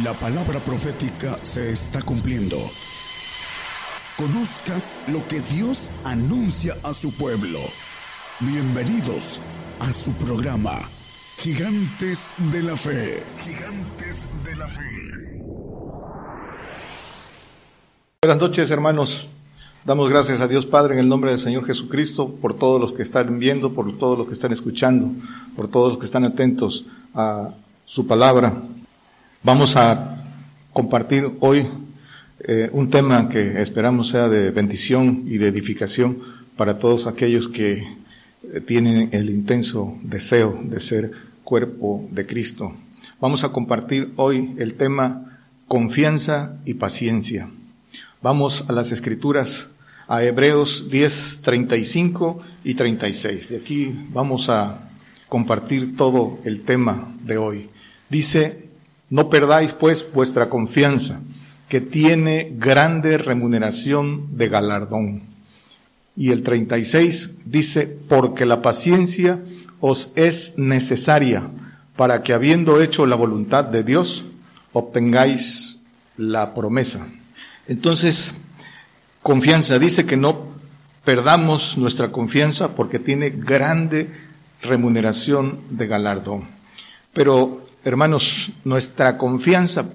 La palabra profética se está cumpliendo. Conozca lo que Dios anuncia a su pueblo. Bienvenidos a su programa, Gigantes de la Fe. Buenas noches, hermanos. Damos gracias a Dios Padre en el nombre del Señor Jesucristo por todos los que están viendo, por todos los que están escuchando, por todos los que están atentos a su palabra. Vamos a compartir hoy eh, un tema que esperamos sea de bendición y de edificación para todos aquellos que eh, tienen el intenso deseo de ser cuerpo de Cristo. Vamos a compartir hoy el tema confianza y paciencia. Vamos a las escrituras, a Hebreos 10, 35 y 36. De aquí vamos a compartir todo el tema de hoy. Dice, no perdáis pues vuestra confianza, que tiene grande remuneración de galardón. Y el 36 dice, porque la paciencia os es necesaria para que habiendo hecho la voluntad de Dios, obtengáis la promesa. Entonces, confianza, dice que no perdamos nuestra confianza porque tiene grande remuneración de galardón. Pero, hermanos, nuestra confianza,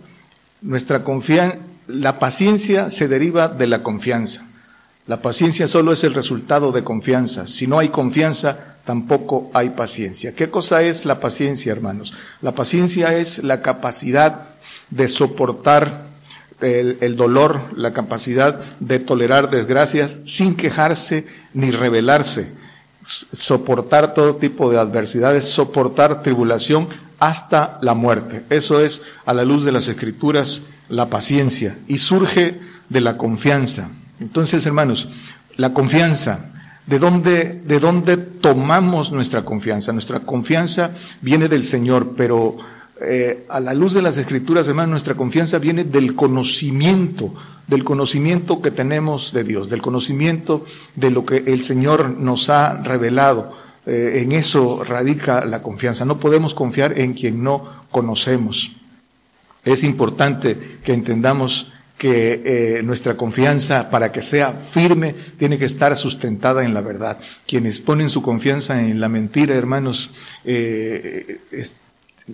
nuestra confianza, la paciencia se deriva de la confianza. La paciencia solo es el resultado de confianza. Si no hay confianza, tampoco hay paciencia. ¿Qué cosa es la paciencia, hermanos? La paciencia es la capacidad de soportar el, dolor, la capacidad de tolerar desgracias sin quejarse ni rebelarse, soportar todo tipo de adversidades, soportar tribulación hasta la muerte. Eso es, a la luz de las escrituras, la paciencia y surge de la confianza. Entonces, hermanos, la confianza, ¿de dónde, de dónde tomamos nuestra confianza? Nuestra confianza viene del Señor, pero eh, a la luz de las escrituras, además, nuestra confianza viene del conocimiento, del conocimiento que tenemos de Dios, del conocimiento de lo que el Señor nos ha revelado. Eh, en eso radica la confianza. No podemos confiar en quien no conocemos. Es importante que entendamos que eh, nuestra confianza, para que sea firme, tiene que estar sustentada en la verdad. Quienes ponen su confianza en la mentira, hermanos, eh,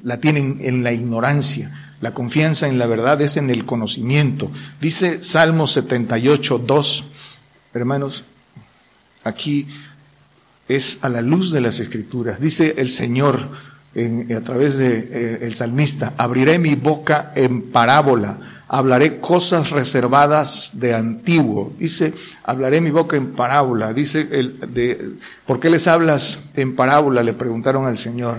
la tienen en la ignorancia. La confianza en la verdad es en el conocimiento. Dice Salmo 78, 2, hermanos, aquí es a la luz de las escrituras. Dice el Señor a través de eh, el salmista, abriré mi boca en parábola, hablaré cosas reservadas de antiguo. Dice, hablaré mi boca en parábola. Dice, el, de, ¿por qué les hablas en parábola? Le preguntaron al Señor.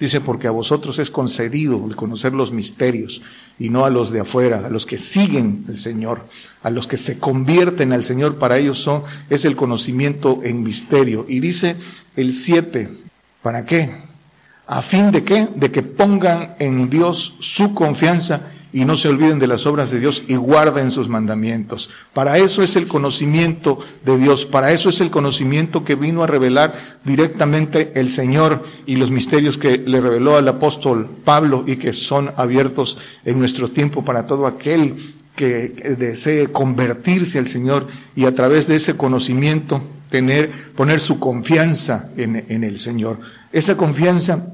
Dice, porque a vosotros es concedido el conocer los misterios y no a los de afuera, a los que siguen el Señor, a los que se convierten al Señor, para ellos son, es el conocimiento en misterio. Y dice el siete, ¿para qué? ¿A fin de qué? De que pongan en Dios su confianza y no se olviden de las obras de Dios y guarden sus mandamientos. Para eso es el conocimiento de Dios, para eso es el conocimiento que vino a revelar directamente el Señor y los misterios que le reveló al apóstol Pablo y que son abiertos en nuestro tiempo para todo aquel que desee convertirse al Señor y a través de ese conocimiento tener, poner su confianza en, en el Señor. Esa confianza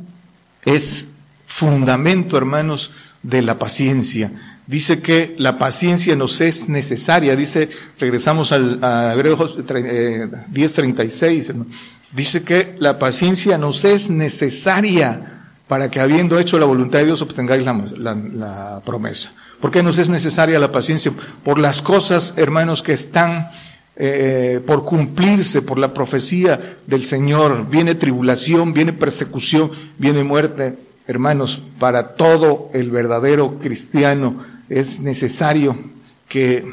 es fundamento, hermanos, de la paciencia. Dice que la paciencia nos es necesaria. Dice, regresamos al, a Hebreos 10:36, eh, dice que la paciencia nos es necesaria para que habiendo hecho la voluntad de Dios obtengáis la, la promesa. ¿Por qué nos es necesaria la paciencia? Por las cosas, hermanos, que están eh, por cumplirse, por la profecía del Señor. Viene tribulación, viene persecución, viene muerte hermanos, para todo el verdadero cristiano es necesario que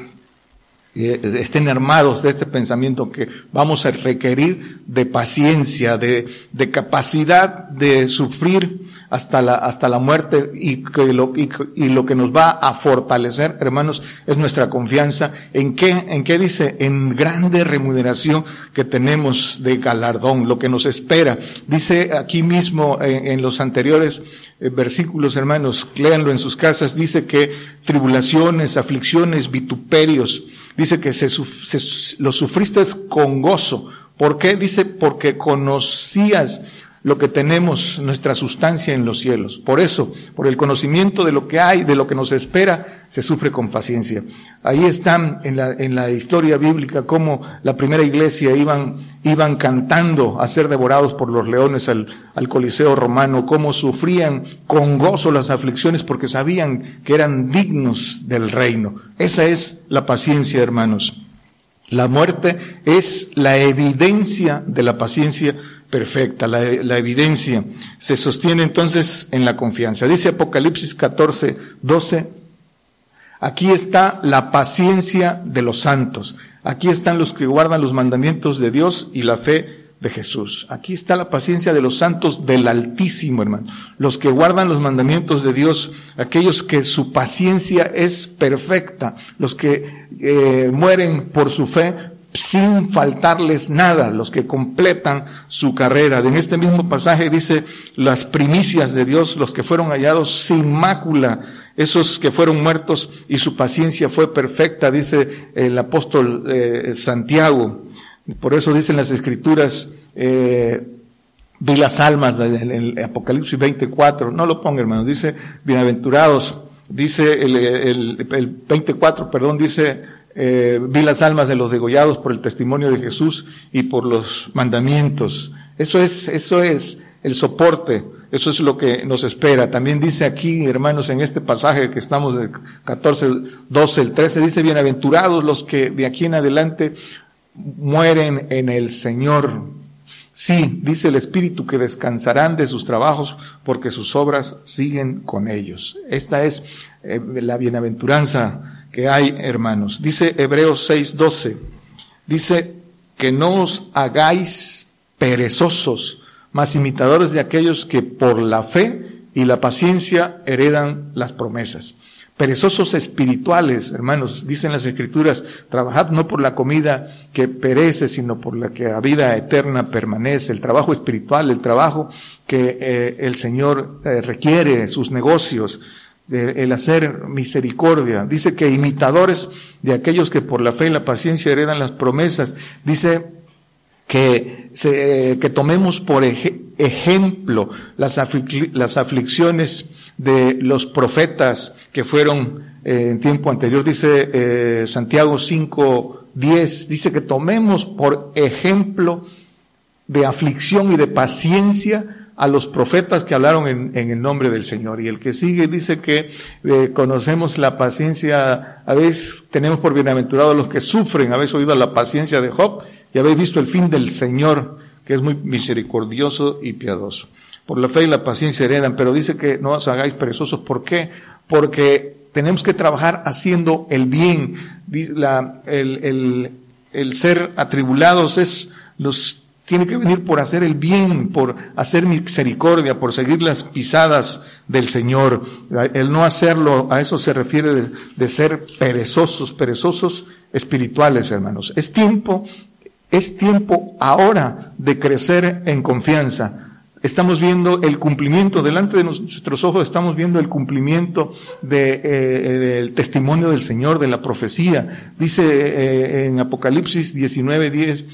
eh, estén armados de este pensamiento que vamos a requerir de paciencia, de, de capacidad de sufrir hasta la, hasta la muerte y, que lo, y, y, lo que nos va a fortalecer, hermanos, es nuestra confianza. ¿En qué? ¿En qué dice? En grande remuneración que tenemos de galardón, lo que nos espera. Dice aquí mismo en, en los anteriores eh, versículos, hermanos, léanlo en sus casas, dice que tribulaciones, aflicciones, vituperios, dice que se, se, lo sufriste con gozo. ¿Por qué? Dice, porque conocías lo que tenemos, nuestra sustancia en los cielos. Por eso, por el conocimiento de lo que hay, de lo que nos espera, se sufre con paciencia. Ahí están en la, en la historia bíblica cómo la primera iglesia iban, iban cantando a ser devorados por los leones al, al Coliseo romano, cómo sufrían con gozo las aflicciones porque sabían que eran dignos del reino. Esa es la paciencia, hermanos. La muerte es la evidencia de la paciencia perfecta, la, la, evidencia. Se sostiene entonces en la confianza. Dice Apocalipsis 14, 12, aquí está la paciencia de los santos. Aquí están los que guardan los mandamientos de Dios y la fe de Jesús. Aquí está la paciencia de los santos del Altísimo, hermano. Los que guardan los mandamientos de Dios, aquellos que su paciencia es perfecta, los que eh, mueren por su fe sin faltarles nada, los que completan su carrera. En este mismo pasaje dice las primicias de Dios, los que fueron hallados sin mácula, esos que fueron muertos y su paciencia fue perfecta, dice el apóstol eh, Santiago. Por eso dicen las escrituras, eh, vi las almas en el Apocalipsis 24, no lo ponga hermano, dice bienaventurados, dice el, el, el 24, perdón, dice eh, vi las almas de los degollados por el testimonio de Jesús y por los mandamientos. Eso es, eso es el soporte, eso es lo que nos espera. También dice aquí, hermanos, en este pasaje que estamos del 14, 12, el 13, dice, bienaventurados los que de aquí en adelante mueren en el Señor. Sí, dice el Espíritu que descansarán de sus trabajos porque sus obras siguen con ellos. Esta es eh, la bienaventuranza que hay, hermanos. Dice Hebreos 6:12, dice que no os hagáis perezosos, mas imitadores de aquellos que por la fe y la paciencia heredan las promesas. Perezosos espirituales, hermanos, dicen las escrituras, trabajad no por la comida que perece, sino por la que a vida eterna permanece, el trabajo espiritual, el trabajo que eh, el Señor eh, requiere, sus negocios, el hacer misericordia. Dice que imitadores de aquellos que por la fe y la paciencia heredan las promesas. Dice que, se, que tomemos por ejemplo las, las aflicciones de los profetas que fueron eh, en tiempo anterior. Dice eh, Santiago 5, 10, dice que tomemos por ejemplo de aflicción y de paciencia a los profetas que hablaron en, en, el nombre del Señor. Y el que sigue dice que eh, conocemos la paciencia, a veces tenemos por bienaventurados los que sufren, habéis oído la paciencia de Job y habéis visto el fin del Señor, que es muy misericordioso y piadoso. Por la fe y la paciencia heredan, pero dice que no os hagáis perezosos. ¿Por qué? Porque tenemos que trabajar haciendo el bien. La, el, el, el ser atribulados es los tiene que venir por hacer el bien, por hacer misericordia, por seguir las pisadas del Señor. El no hacerlo, a eso se refiere de, ser perezosos, perezosos espirituales, hermanos. Es tiempo, es tiempo ahora de crecer en confianza. Estamos viendo el cumplimiento, delante de nuestros ojos estamos viendo el cumplimiento del de, eh, testimonio del Señor, de la profecía. Dice eh, en Apocalipsis 19, 10,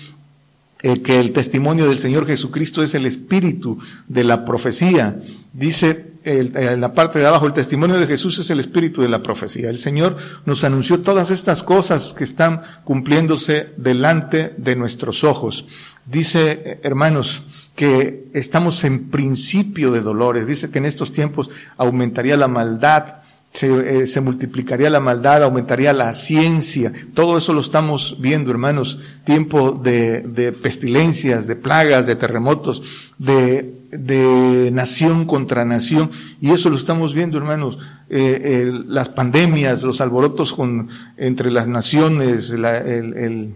que el testimonio del Señor Jesucristo es el espíritu de la profecía. Dice en la parte de abajo, el testimonio de Jesús es el espíritu de la profecía. El Señor nos anunció todas estas cosas que están cumpliéndose delante de nuestros ojos. Dice, hermanos, que estamos en principio de dolores. Dice que en estos tiempos aumentaría la maldad, se, eh, se, multiplicaría la maldad, aumentaría la ciencia. Todo eso lo estamos viendo, hermanos. Tiempo de, de pestilencias, de plagas, de terremotos, de, de, nación contra nación. Y eso lo estamos viendo, hermanos. Eh, eh, las pandemias, los alborotos con, entre las naciones, la, el, el,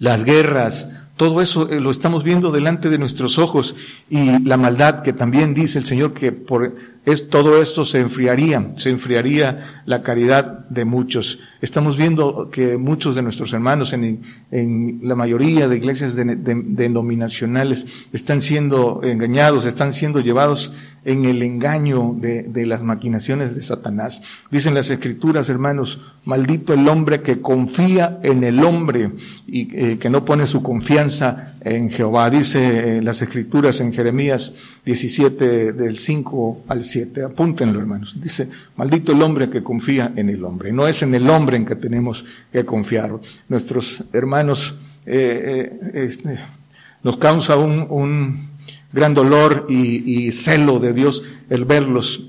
las guerras, Todo eso eh, lo estamos viendo delante de nuestros ojos y la maldad que también dice el Señor que por es, todo esto se enfriaría, se enfriaría la caridad de muchos. Estamos viendo que muchos de nuestros hermanos en, en la mayoría de iglesias denominacionales están siendo engañados, están siendo llevados en el engaño de, de, las maquinaciones de Satanás. Dicen las escrituras, hermanos, maldito el hombre que confía en el hombre y eh, que no pone su confianza en Jehová. Dice eh, las escrituras en Jeremías 17 del 5 al 7. Apúntenlo, hermanos. Dice, maldito el hombre que confía en el hombre. No es en el hombre en que tenemos que confiar. Nuestros hermanos, eh, este, nos causa un, un gran dolor y, celo de Dios el verlos,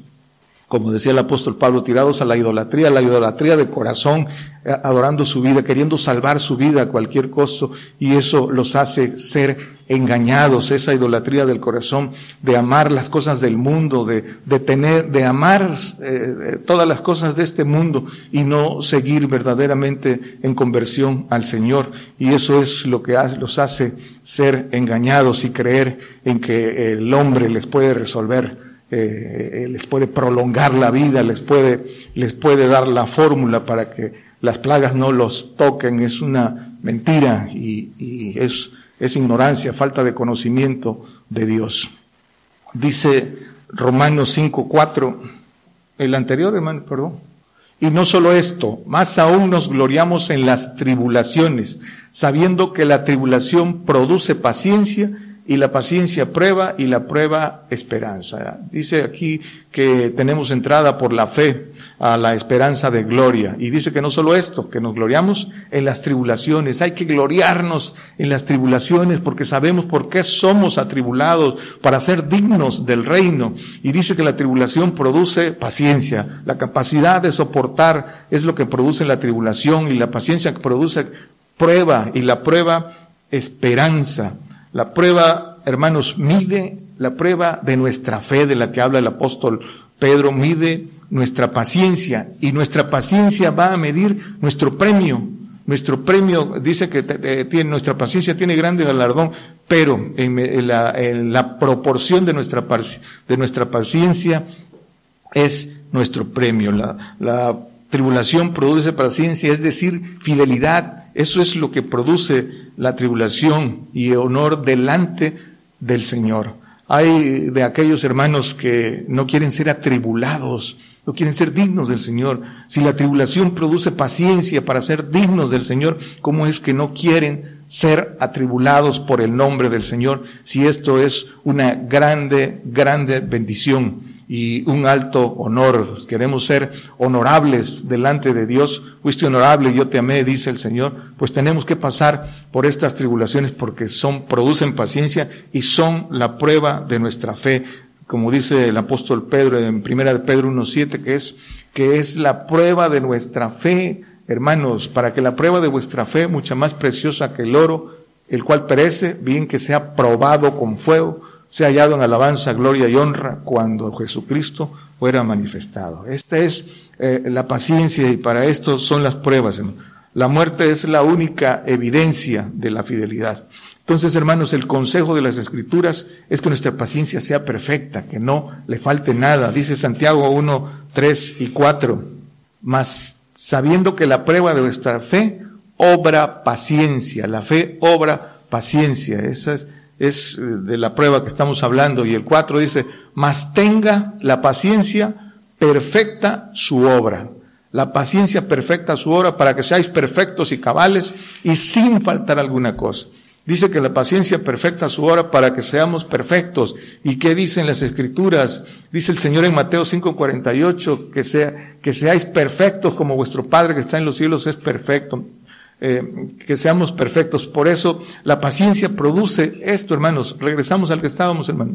como decía el apóstol Pablo, tirados a la idolatría, la idolatría de corazón, eh, adorando su vida, queriendo salvar su vida a cualquier costo, y eso los hace ser engañados, esa idolatría del corazón, de amar las cosas del mundo, de, de tener, de amar eh, eh, todas las cosas de este mundo y no seguir verdaderamente en conversión al Señor. Y eso es lo que los hace ser engañados y creer en que el hombre les puede resolver, eh, les puede prolongar la vida, les puede, les puede dar la fórmula para que las plagas no los toquen. Es una mentira y, y es es ignorancia, falta de conocimiento de Dios. Dice Romanos 5.4, el anterior hermano, perdón. Y no solo esto, más aún nos gloriamos en las tribulaciones, sabiendo que la tribulación produce paciencia y la paciencia prueba y la prueba esperanza. Dice aquí que tenemos entrada por la fe a la esperanza de gloria. Y dice que no solo esto, que nos gloriamos en las tribulaciones. Hay que gloriarnos en las tribulaciones porque sabemos por qué somos atribulados para ser dignos del reino. Y dice que la tribulación produce paciencia. La capacidad de soportar es lo que produce la tribulación y la paciencia que produce prueba y la prueba esperanza. La prueba, hermanos, mide la prueba de nuestra fe de la que habla el apóstol Pedro, mide nuestra paciencia y nuestra paciencia va a medir nuestro premio. Nuestro premio dice que tiene, nuestra paciencia tiene grande galardón, pero en, la, proporción de nuestra, de nuestra paciencia es nuestro premio. La, la tribulación produce paciencia, es decir, fidelidad. Eso es lo que produce la tribulación y honor delante del Señor. Hay de aquellos hermanos que no quieren ser atribulados, no quieren ser dignos del Señor. Si la tribulación produce paciencia para ser dignos del Señor, ¿cómo es que no quieren ser atribulados por el nombre del Señor? Si esto es una grande, grande bendición y un alto honor. Queremos ser honorables delante de Dios. Fuiste honorable, yo te amé, dice el Señor. Pues tenemos que pasar por estas tribulaciones porque son, producen paciencia y son la prueba de nuestra fe como dice el apóstol Pedro en primera de Pedro 1.7, que es, que es la prueba de nuestra fe, hermanos, para que la prueba de vuestra fe, mucha más preciosa que el oro, el cual perece, bien que sea probado con fuego, sea hallado en alabanza, gloria y honra cuando Jesucristo fuera manifestado. Esta es eh, la paciencia y para esto son las pruebas. La muerte es la única evidencia de la fidelidad. Entonces, hermanos, el consejo de las Escrituras es que nuestra paciencia sea perfecta, que no le falte nada. Dice Santiago 1, 3 y 4. Mas sabiendo que la prueba de nuestra fe obra paciencia. La fe obra paciencia. Esa es, es eh, de la prueba que estamos hablando. Y el 4 dice, mas tenga la paciencia perfecta su obra. La paciencia perfecta su obra para que seáis perfectos y cabales y sin faltar alguna cosa. Dice que la paciencia perfecta su hora para que seamos perfectos. ¿Y qué dicen las escrituras? Dice el Señor en Mateo 5:48 que sea, que seáis perfectos como vuestro Padre que está en los cielos es perfecto. Eh, que seamos perfectos. Por eso la paciencia produce esto, hermanos. Regresamos al que estábamos, hermano.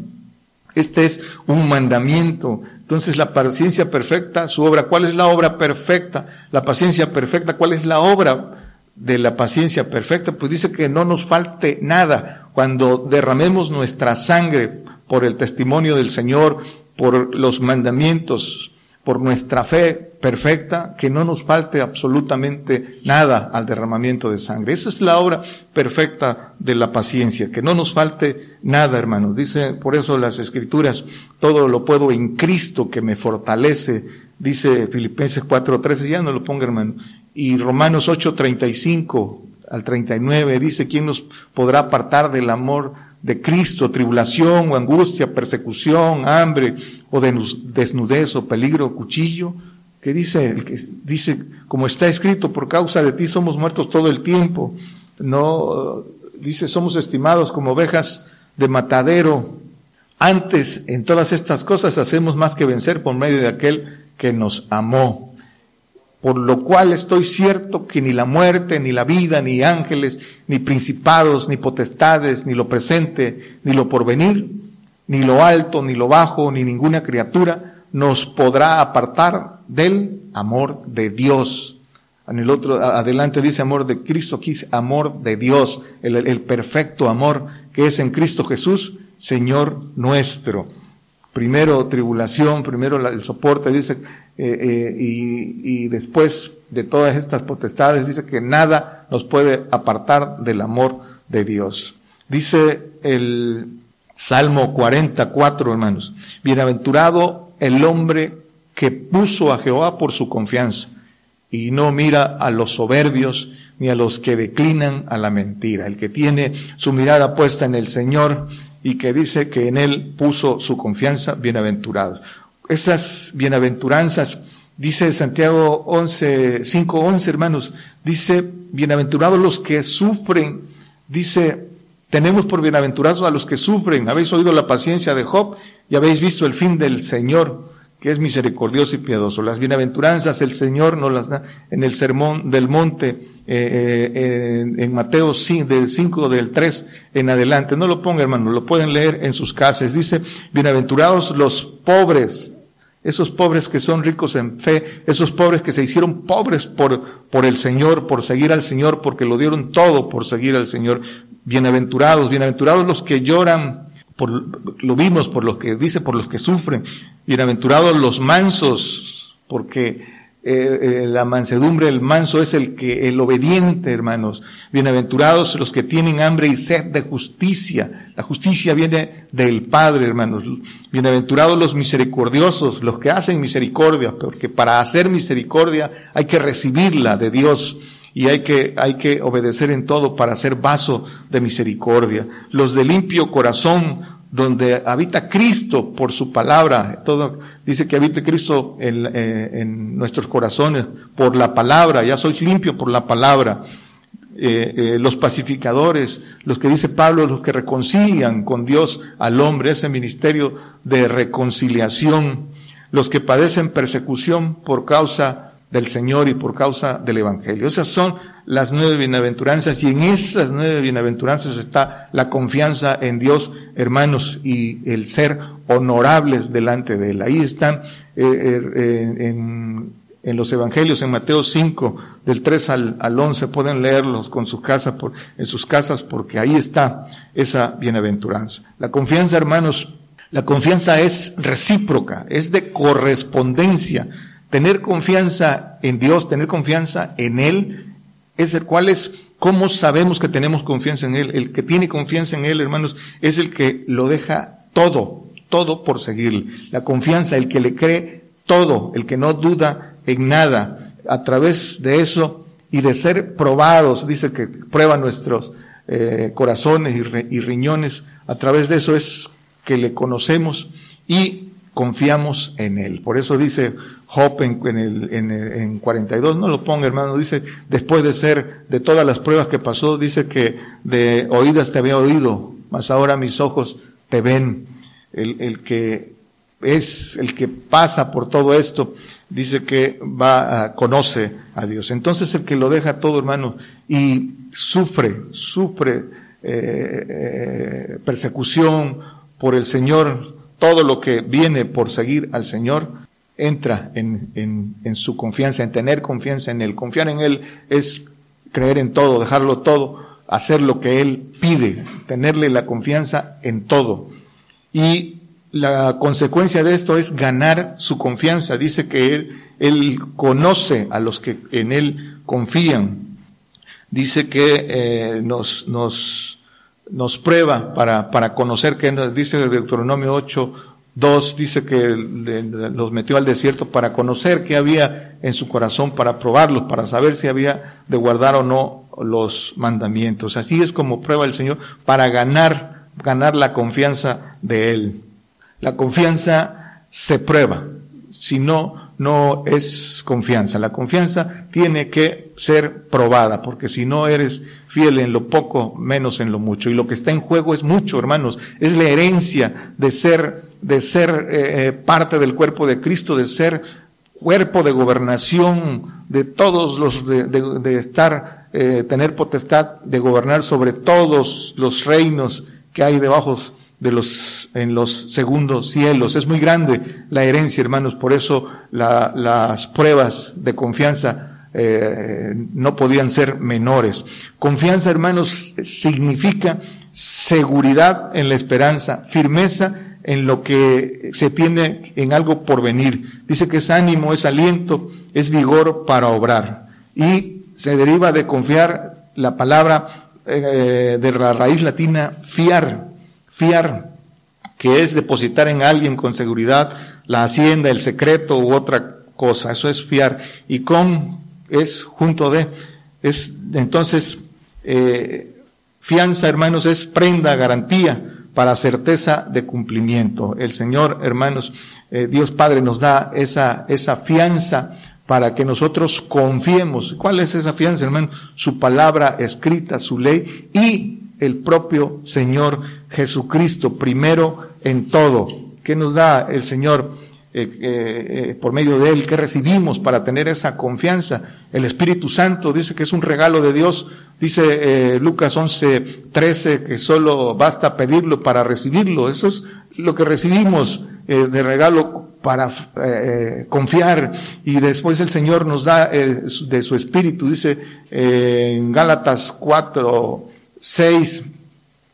Este es un mandamiento. Entonces la paciencia perfecta, su obra. ¿Cuál es la obra perfecta? La paciencia perfecta, ¿cuál es la obra? de la paciencia perfecta, pues dice que no nos falte nada cuando derramemos nuestra sangre por el testimonio del Señor, por los mandamientos, por nuestra fe perfecta, que no nos falte absolutamente nada al derramamiento de sangre. Esa es la obra perfecta de la paciencia, que no nos falte nada, hermanos. Dice por eso las escrituras, todo lo puedo en Cristo que me fortalece, dice Filipenses 4:13, ya no lo ponga, hermano. Y Romanos 8:35 al 39 dice, ¿quién nos podrá apartar del amor de Cristo, tribulación o angustia, persecución, hambre o desnudez o peligro, cuchillo, que dice, que dice, como está escrito, por causa de ti somos muertos todo el tiempo, no, dice, somos estimados como ovejas de matadero. Antes, en todas estas cosas, hacemos más que vencer por medio de aquel que nos amó por lo cual estoy cierto que ni la muerte, ni la vida, ni ángeles, ni principados, ni potestades, ni lo presente, ni lo porvenir, ni lo alto, ni lo bajo, ni ninguna criatura nos podrá apartar del amor de Dios. En el otro, adelante dice amor de Cristo, aquí dice amor de Dios, el, el perfecto amor que es en Cristo Jesús, Señor nuestro primero tribulación, primero el soporte, dice, eh, eh, y, y, después de todas estas potestades, dice que nada nos puede apartar del amor de Dios. Dice el Salmo 44, hermanos, bienaventurado el hombre que puso a Jehová por su confianza y no mira a los soberbios ni a los que declinan a la mentira. El que tiene su mirada puesta en el Señor y que dice que en él puso su confianza, bienaventurados. Esas bienaventuranzas, dice Santiago 11, 5, 11 hermanos, dice, bienaventurados los que sufren, dice, tenemos por bienaventurados a los que sufren, habéis oído la paciencia de Job y habéis visto el fin del Señor que es misericordioso y piadoso. Las bienaventuranzas el Señor nos las da en el sermón del monte, eh, eh, en Mateo 5, del 5, del 3 en adelante. No lo ponga, hermano, lo pueden leer en sus casas. Dice, bienaventurados los pobres, esos pobres que son ricos en fe, esos pobres que se hicieron pobres por, por el Señor, por seguir al Señor, porque lo dieron todo por seguir al Señor. Bienaventurados, bienaventurados los que lloran, por, lo vimos por los que dice, por los que sufren. Bienaventurados los mansos, porque eh, eh, la mansedumbre, el manso es el que, el obediente, hermanos. Bienaventurados los que tienen hambre y sed de justicia. La justicia viene del Padre, hermanos. Bienaventurados los misericordiosos, los que hacen misericordia, porque para hacer misericordia hay que recibirla de Dios y hay que, hay que obedecer en todo para ser vaso de misericordia. Los de limpio corazón, donde habita Cristo por su palabra, todo dice que habita Cristo en, eh, en nuestros corazones por la palabra, ya sois limpio por la palabra. Eh, eh, los pacificadores, los que dice Pablo, los que reconcilian con Dios al hombre, ese ministerio de reconciliación, los que padecen persecución por causa del Señor y por causa del Evangelio. Esas son las nueve bienaventuranzas y en esas nueve bienaventuranzas está la confianza en Dios, hermanos, y el ser honorables delante de Él. Ahí están eh, eh, en, los Evangelios, en Mateo 5, del 3 al, al 11, pueden leerlos con sus casas, por, en sus casas, porque ahí está esa bienaventuranza. La confianza, hermanos, la confianza es recíproca, es de correspondencia Tener confianza en Dios, tener confianza en Él, es el cual es cómo sabemos que tenemos confianza en Él. El que tiene confianza en Él, hermanos, es el que lo deja todo, todo por seguirle. La confianza, el que le cree todo, el que no duda en nada. A través de eso y de ser probados, dice que prueba nuestros eh, corazones y, y riñones, a través de eso es que le conocemos y confiamos en Él. Por eso dice Job en, el, en, en 42, no lo ponga hermano, dice, después de ser, de todas las pruebas que pasó, dice que de oídas te había oído, mas ahora mis ojos te ven. El, el que es, el que pasa por todo esto, dice que va, a, conoce a Dios. Entonces el que lo deja todo hermano y sufre, sufre eh, eh, persecución por el Señor, todo lo que viene por seguir al Señor, entra en, en, en, su confianza, en tener confianza en Él. Confiar en Él es creer en todo, dejarlo todo, hacer lo que Él pide, tenerle la confianza en todo. Y la consecuencia de esto es ganar su confianza. Dice que él, él conoce a los que en él confían. Dice que eh, nos, nos, nos prueba para, para conocer que dice el Deuteronomio 8, 2, dice que los metió al desierto para conocer qué había en su corazón, para probarlos, para saber si había de guardar o no los mandamientos. Así es como prueba el Señor para ganar, ganar la confianza de Él. La confianza se prueba, si no, no es confianza. La confianza tiene que ser probada, porque si no eres fiel en lo poco, menos en lo mucho. Y lo que está en juego es mucho, hermanos. Es la herencia de ser, de ser eh, eh, parte del cuerpo de Cristo, de ser cuerpo de gobernación de todos los, de, de, estar, eh, tener potestad de gobernar sobre todos los reinos que hay debajo de los, en los segundos cielos. Es muy grande la herencia, hermanos, por eso las pruebas de confianza no podían ser menores. Confianza, hermanos, significa seguridad en la esperanza, firmeza en lo que se tiene en algo por venir. Dice que es ánimo, es aliento, es vigor para obrar. Y se deriva de confiar la palabra eh, de la raíz latina fiar, fiar, que es depositar en alguien con seguridad la hacienda, el secreto u otra cosa. Eso es fiar. Y con es junto de. Es entonces eh, fianza, hermanos, es prenda, garantía para certeza de cumplimiento. El Señor, hermanos, eh, Dios Padre nos da esa, esa fianza para que nosotros confiemos. ¿Cuál es esa fianza, hermano? Su palabra escrita, su ley y el propio Señor Jesucristo, primero en todo. ¿Qué nos da el Señor eh, eh, por medio de Él? ¿Qué recibimos para tener esa confianza? El Espíritu Santo dice que es un regalo de Dios. Dice Lucas 11, 13 que solo basta pedirlo para recibirlo. Eso es lo que recibimos de regalo para confiar y después el Señor nos da de su espíritu dice en Gálatas 4 6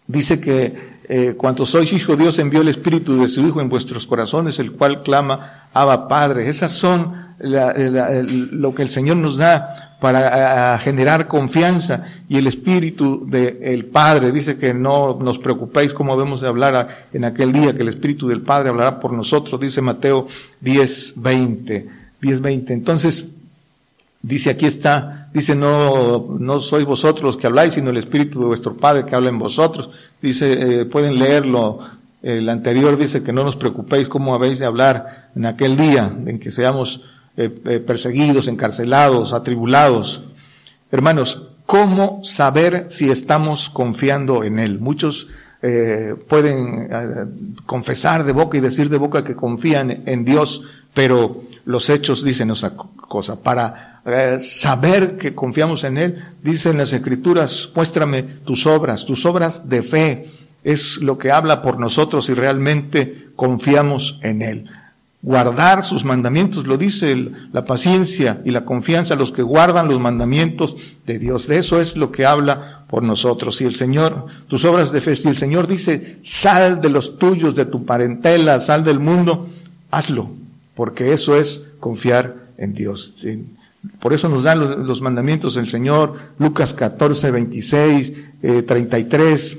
dice que eh, cuanto sois hijo, Dios envió el Espíritu de su Hijo en vuestros corazones, el cual clama, Abba Padre. Esas son lo que el Señor nos da para generar confianza y el Espíritu del Padre. Dice que no nos preocupéis como debemos de hablar en aquel día, que el Espíritu del Padre hablará por nosotros, dice Mateo 10, 20. 10, 20. Entonces, Dice, aquí está, dice, no, no sois vosotros los que habláis, sino el Espíritu de vuestro Padre que habla en vosotros. Dice, eh, pueden leerlo, el anterior dice que no nos preocupéis cómo habéis de hablar en aquel día en que seamos eh, eh, perseguidos, encarcelados, atribulados. Hermanos, ¿cómo saber si estamos confiando en Él? Muchos pueden confesar de boca y decir de boca que confían en Dios, pero los hechos dicen esa cosa. Para eh, saber que confiamos en Él. Dice en las Escrituras, muéstrame tus obras, tus obras de fe. Es lo que habla por nosotros y realmente confiamos en Él. Guardar sus mandamientos, lo dice la paciencia y la confianza, los que guardan los mandamientos de Dios. De eso es lo que habla por nosotros. Si el Señor, tus obras de fe, si el Señor dice, sal de los tuyos, de tu parentela, sal del mundo, hazlo, porque eso es confiar en Dios. Por eso nos dan los, mandamientos del Señor, Lucas 14, 26, 33,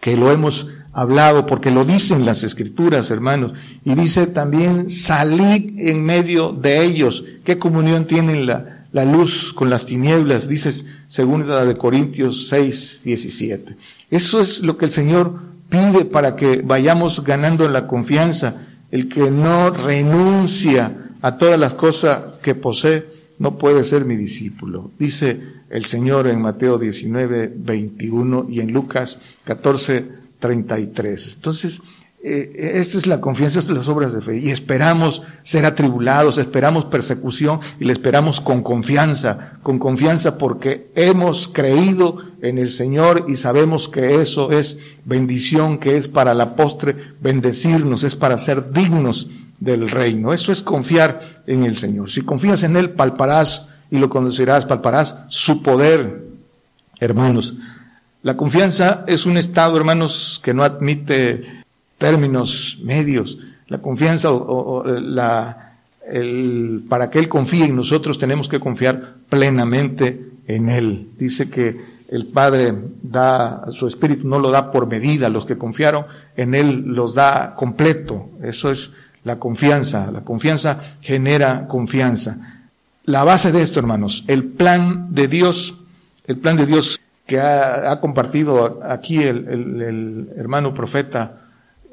que lo hemos hablado porque lo dicen las escrituras, hermanos. Y dice también, salid en medio de ellos. ¿Qué comunión tienen la, la luz con las tinieblas? Dice segunda de Corintios 6, 17. Eso es lo que el Señor pide para que vayamos ganando la confianza. El que no renuncia a todas las cosas que posee, no puede ser mi discípulo. Dice el Señor en Mateo 19, 21 y en Lucas 14, 33. Entonces, eh, esta es la confianza de las obras de fe. Y esperamos ser atribulados, esperamos persecución y le esperamos con confianza, con confianza porque hemos creído en el Señor y sabemos que eso es bendición, que es para la postre bendecirnos, es para ser dignos del reino. Eso es confiar en el Señor. Si confías en Él, palparás y lo conocerás, palparás su poder, hermanos. La confianza es un estado, hermanos, que no admite términos medios. La confianza o, la, el, para que Él confíe en nosotros tenemos que confiar plenamente en Él. Dice que el Padre da su Espíritu, no lo da por medida. Los que confiaron en Él los da completo. Eso es la confianza. La confianza genera confianza. La base de esto, hermanos, el plan de Dios, el plan de Dios que ha, compartido aquí el, hermano profeta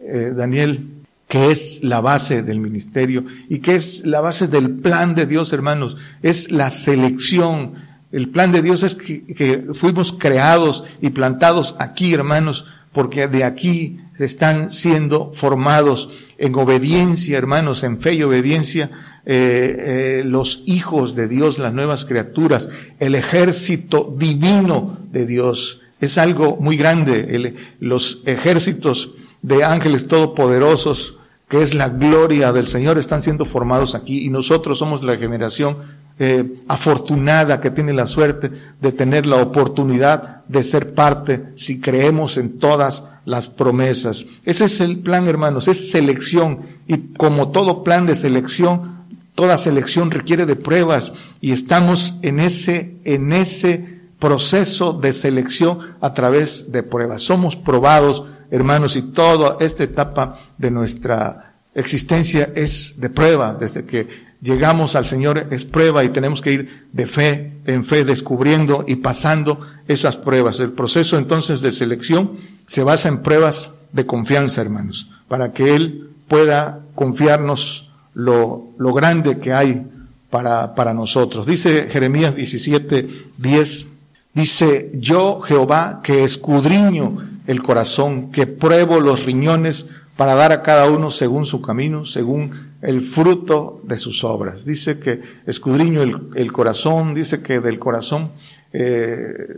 eh, Daniel, que es la base del ministerio y que es la base del plan de Dios, hermanos, es la selección. El plan de Dios es que, fuimos creados y plantados aquí, hermanos, porque de aquí están siendo formados en obediencia, hermanos, en fe y obediencia, eh, eh, los hijos de Dios, las nuevas criaturas, el ejército divino de Dios. Es algo muy grande. los ejércitos de ángeles todopoderosos, que es la gloria del Señor, están siendo formados aquí y nosotros somos la generación eh, afortunada que tiene la suerte de tener la oportunidad de ser parte si creemos en todas las promesas. Ese es el plan, hermanos, es selección y como todo plan de selección, toda selección requiere de pruebas y estamos en ese, en ese proceso de selección a través de pruebas. Somos probados, hermanos, y toda esta etapa de nuestra existencia es de prueba. Desde que llegamos al Señor es prueba y tenemos que ir de fe en fe descubriendo y pasando esas pruebas. El proceso entonces de selección se basa en pruebas de confianza, hermanos, para que Él pueda confiarnos lo, lo grande que hay para, para nosotros. Dice Jeremías 17, 10, dice, yo Jehová que escudriño el corazón, que pruebo los riñones para dar a cada uno según su camino, según el fruto de sus obras. Dice que escudriño el, corazón, dice que del corazón eh,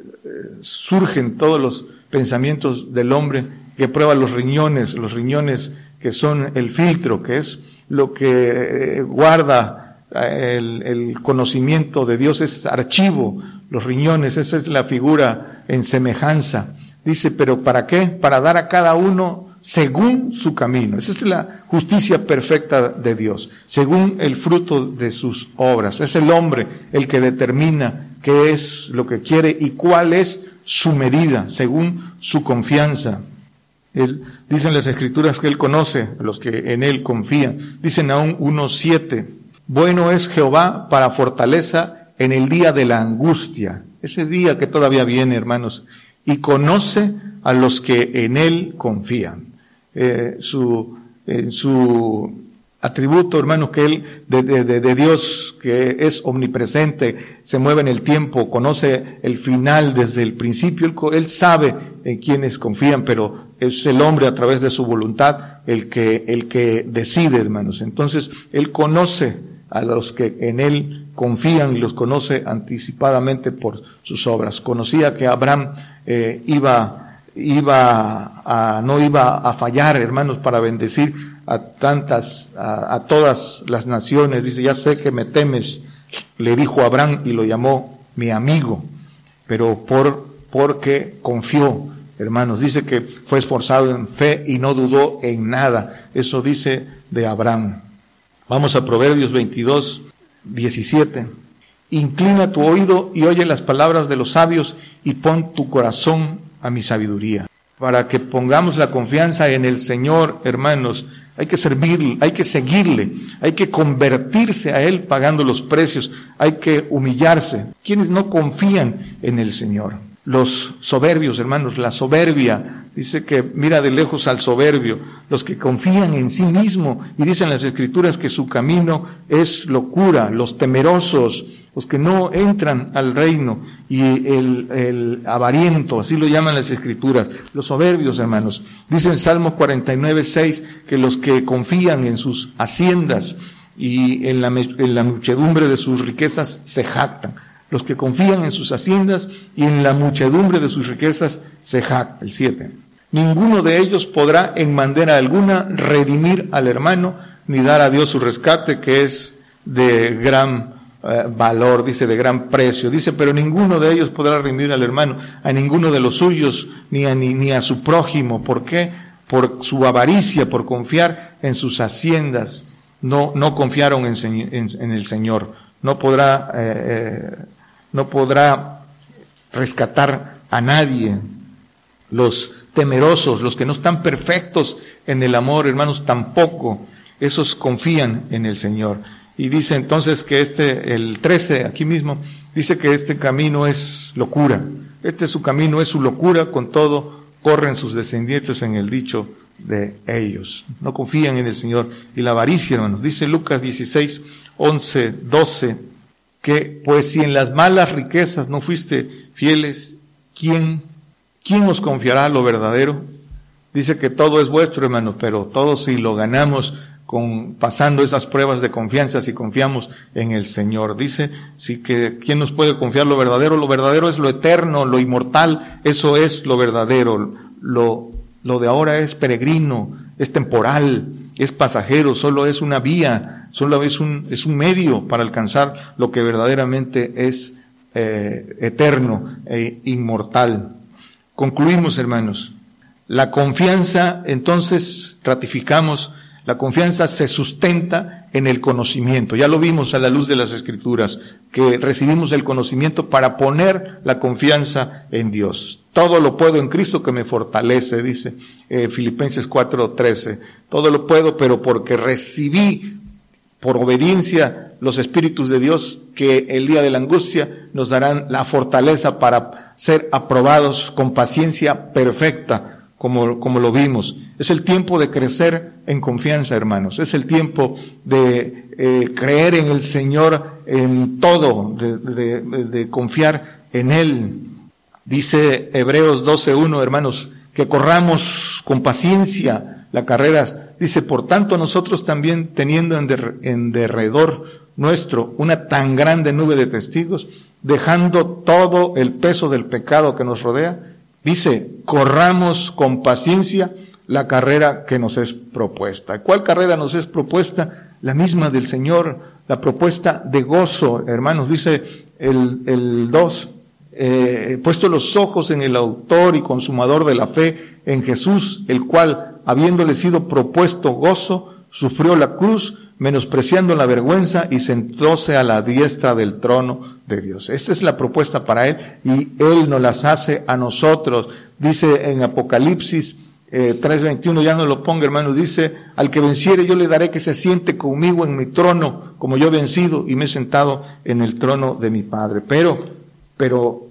surgen todos los pensamientos del hombre, que prueba los riñones, los riñones que son el filtro, que es lo que eh, guarda eh, el, el, conocimiento de Dios, es archivo, los riñones, esa es la figura en semejanza. Dice, pero ¿para qué? Para dar a cada uno según su camino. Esa es la justicia perfecta de Dios, según el fruto de sus obras. Es el hombre el que determina qué es lo que quiere y cuál es su medida, según su confianza. Él, dicen las escrituras que él conoce a los que en él confían. Dicen aún 1.7, bueno es Jehová para fortaleza en el día de la angustia, ese día que todavía viene, hermanos, y conoce a los que en él confían. Eh, su, su atributo, hermanos, que Él, de, de, de, Dios, que es omnipresente, se mueve en el tiempo, conoce el final desde el principio, Él, sabe en quienes confían, pero es el hombre a través de su voluntad el que, el que decide, hermanos. Entonces, Él conoce a los que en Él confían y los conoce anticipadamente por sus obras. Conocía que Abraham eh, iba, iba a, no iba a fallar, hermanos, para bendecir a tantas, a, todas las naciones. Dice, ya sé que me temes, le dijo Abraham y lo llamó mi amigo, pero por, porque confió, hermanos. Dice que fue esforzado en fe y no dudó en nada. Eso dice de Abraham. Vamos a Proverbios 22, 17. Inclina tu oído y oye las palabras de los sabios y pon tu corazón a mi sabiduría. Para que pongamos la confianza en el Señor, hermanos, hay que servirle, hay que seguirle, hay que convertirse a Él pagando los precios, hay que humillarse. Quienes no confían en el Señor? Los soberbios, hermanos, la soberbia, dice que mira de lejos al soberbio, los que confían en sí mismo, y dicen las escrituras que su camino es locura, los temerosos, los que no entran al reino y el, el, avariento, así lo llaman las escrituras, los soberbios, hermanos. Dice en Salmo 49, 6 que los que confían en sus haciendas y en la, en la muchedumbre de sus riquezas se jactan. Los que confían en sus haciendas y en la muchedumbre de sus riquezas se jactan. El 7. Ninguno de ellos podrá en manera alguna redimir al hermano ni dar a Dios su rescate, que es de gran eh, valor, dice, de gran precio. Dice, pero ninguno de ellos podrá rendir al hermano, a ninguno de los suyos, ni a, ni a su prójimo. ¿Por qué? por su avaricia, por confiar en sus haciendas, no, no confiaron en, el Señor. No podrá, eh, eh, no podrá rescatar a nadie. Los temerosos, los que no están perfectos en el amor, hermanos, tampoco. Esos confían en el Señor. Y dice entonces que este, el 13, aquí mismo, dice que este camino es locura. Este es su camino, es su locura, con todo corren sus descendientes en el dicho de ellos. No confían en el Señor. Y la avaricia, hermanos. Dice Lucas 16, 11, 12, que pues si en las malas riquezas no fuiste fieles, ¿quién, quién os confiará lo verdadero? Dice que todo es vuestro, hermanos, pero todo si lo ganamos con, pasando esas pruebas de confianza si confiamos en el Señor. Dice, sí que, ¿quién nos puede confiar lo verdadero? Lo verdadero es lo eterno, lo inmortal, eso es lo verdadero. Lo, lo de ahora es peregrino, es temporal, es pasajero, solo es una vía, solo es un, es un medio para alcanzar lo que verdaderamente es eh, eterno e inmortal. Concluimos, hermanos. La confianza, entonces, ratificamos, la confianza se sustenta en el conocimiento. Ya lo vimos a la luz de las escrituras, que recibimos el conocimiento para poner la confianza en Dios. Todo lo puedo en Cristo que me fortalece, dice eh, Filipenses 4:13. Todo lo puedo, pero porque recibí por obediencia los espíritus de Dios que el día de la angustia nos darán la fortaleza para ser aprobados con paciencia perfecta como, como lo vimos. Es el tiempo de crecer en confianza, hermanos. Es el tiempo de eh, creer en el Señor en todo, de, de, de confiar en Él. Dice Hebreos 12.1, hermanos, que corramos con paciencia la carrera. Dice, por tanto nosotros también teniendo en, derredor nuestro una tan grande nube de testigos, dejando todo el peso del pecado que nos rodea, Dice, corramos con paciencia la carrera que nos es propuesta. ¿Cuál carrera nos es propuesta? La misma del Señor, la propuesta de gozo, hermanos. Dice el, el 2, eh, puesto los ojos en el autor y consumador de la fe, en Jesús, el cual, habiéndole sido propuesto gozo, sufrió la cruz, menospreciando la vergüenza y sentóse a la diestra del trono de Dios. Esta es la propuesta para Él y Él nos las hace a nosotros. Dice en Apocalipsis eh, 3.21, ya no lo ponga hermano, dice, al que venciere yo le daré que se siente conmigo en mi trono, como yo he vencido y me he sentado en el trono de mi Padre. Pero, pero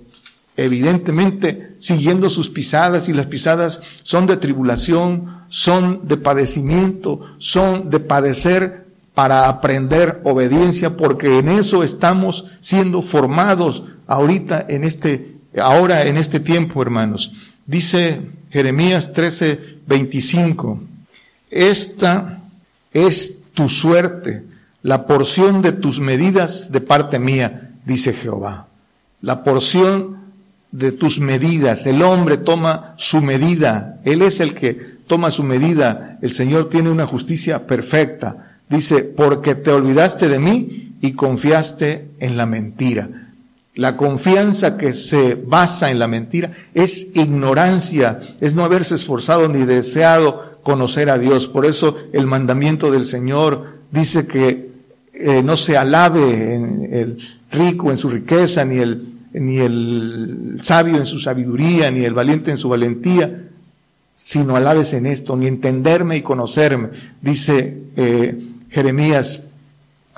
evidentemente siguiendo sus pisadas y las pisadas son de tribulación, son de padecimiento, son de padecer para aprender obediencia, porque en eso estamos siendo formados ahorita en este, ahora en este tiempo, hermanos. Dice Jeremías 13, 25, esta es tu suerte, la porción de tus medidas de parte mía, dice Jehová. La porción de tus medidas. El hombre toma su medida. Él es el que toma su medida. El Señor tiene una justicia perfecta. Dice, porque te olvidaste de mí y confiaste en la mentira. La confianza que se basa en la mentira es ignorancia, es no haberse esforzado ni deseado conocer a Dios. Por eso el mandamiento del Señor dice que eh, no se alabe en el rico en su riqueza, ni el, ni el sabio en su sabiduría, ni el valiente en su valentía, sino alabes en esto, ni entenderme y conocerme. Dice eh, Jeremías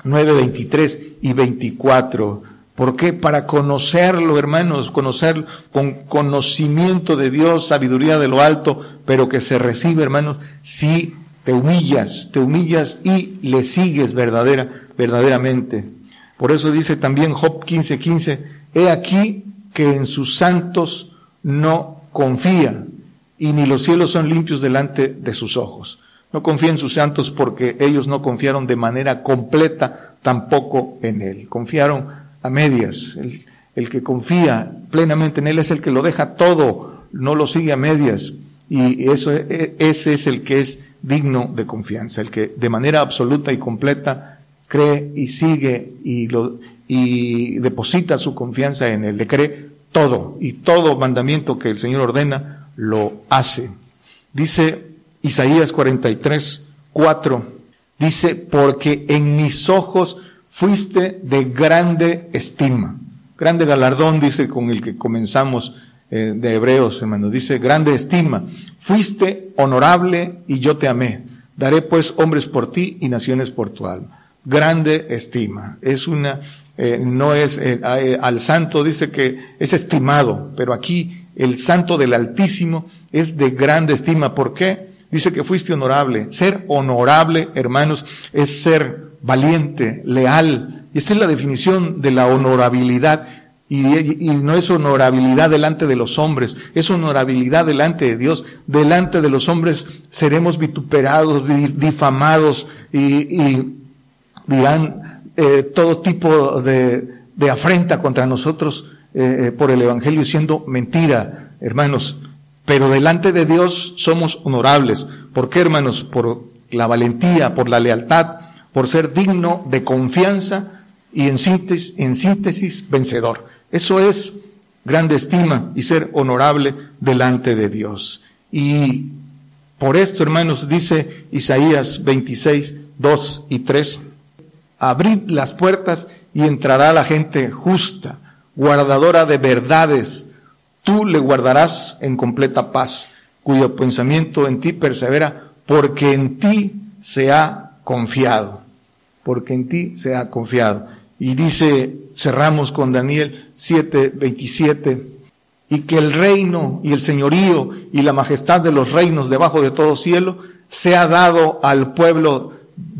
9, 23 y 24. ¿Por qué? Para conocerlo, hermanos, conocer con conocimiento de Dios, sabiduría de lo alto, pero que se recibe, hermanos, si te humillas, te humillas y le sigues verdadera, verdaderamente. Por eso dice también Job 15, 15, he aquí que en sus santos no confía, y ni los cielos son limpios delante de sus ojos. No confía en sus santos porque ellos no confiaron de manera completa tampoco en Él. Confiaron a medias. El, que confía plenamente en Él es el que lo deja todo, no lo sigue a medias. Y eso, e, ese es el que es digno de confianza, el que de manera absoluta y completa cree y sigue y, lo, y deposita su confianza en Él. Le cree todo y todo mandamiento que el Señor ordena lo hace. Dice Isaías 43, 4, dice, porque en mis ojos fuiste de grande estima. Grande galardón, dice, con el que comenzamos eh, de Hebreos, hermanos. Dice, grande estima. Fuiste honorable y yo te amé. Daré pues hombres por ti y naciones por tu alma. Grande estima. Es una, eh, no es, eh, al santo dice que es estimado, pero aquí el santo del Altísimo es de grande estima. ¿Por qué? Dice que fuiste honorable. Ser honorable, hermanos, es ser valiente, leal. Y esta es la definición de la honorabilidad. Y, no es honorabilidad delante de los hombres, es honorabilidad delante de Dios. Delante de los hombres seremos vituperados, difamados y, dirán eh, todo tipo de, afrenta contra nosotros eh, eh, por el Evangelio siendo mentira, hermanos. Pero delante de Dios somos honorables. ¿Por qué, hermanos? Por la valentía, por la lealtad, por ser digno de confianza y en síntesis, en síntesis vencedor. Eso es grande estima y ser honorable delante de Dios. Y por esto, hermanos, dice Isaías 26, 2 y 3, abrid las puertas y entrará la gente justa, guardadora de verdades, tú le guardarás en completa paz, cuyo pensamiento en ti persevera, porque en ti se ha confiado, porque en ti se ha confiado. Y dice, cerramos con Daniel 7, 27, y que el reino y el señorío y la majestad de los reinos debajo de todo cielo sea dado al pueblo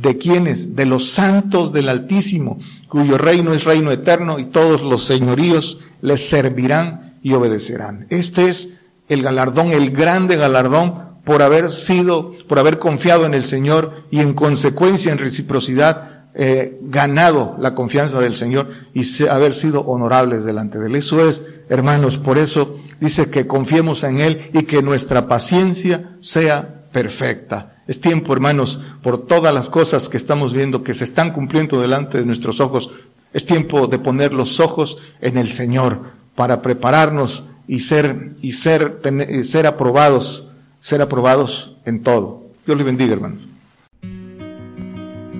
de quienes, de los santos del Altísimo, cuyo reino es reino eterno y todos los señoríos les servirán y obedecerán. Este es el galardón, el grande galardón por haber sido, por haber confiado en el Señor y en consecuencia, en reciprocidad, eh, ganado la confianza del Señor y haber sido honorables delante de Él. Eso es, hermanos, por eso dice que confiemos en Él y que nuestra paciencia sea perfecta. Es tiempo, hermanos, por todas las cosas que estamos viendo que se están cumpliendo delante de nuestros ojos, es tiempo de poner los ojos en el Señor, para prepararnos y ser, y ser, ser aprobados, ser aprobados en todo. Dios le bendiga, hermanos.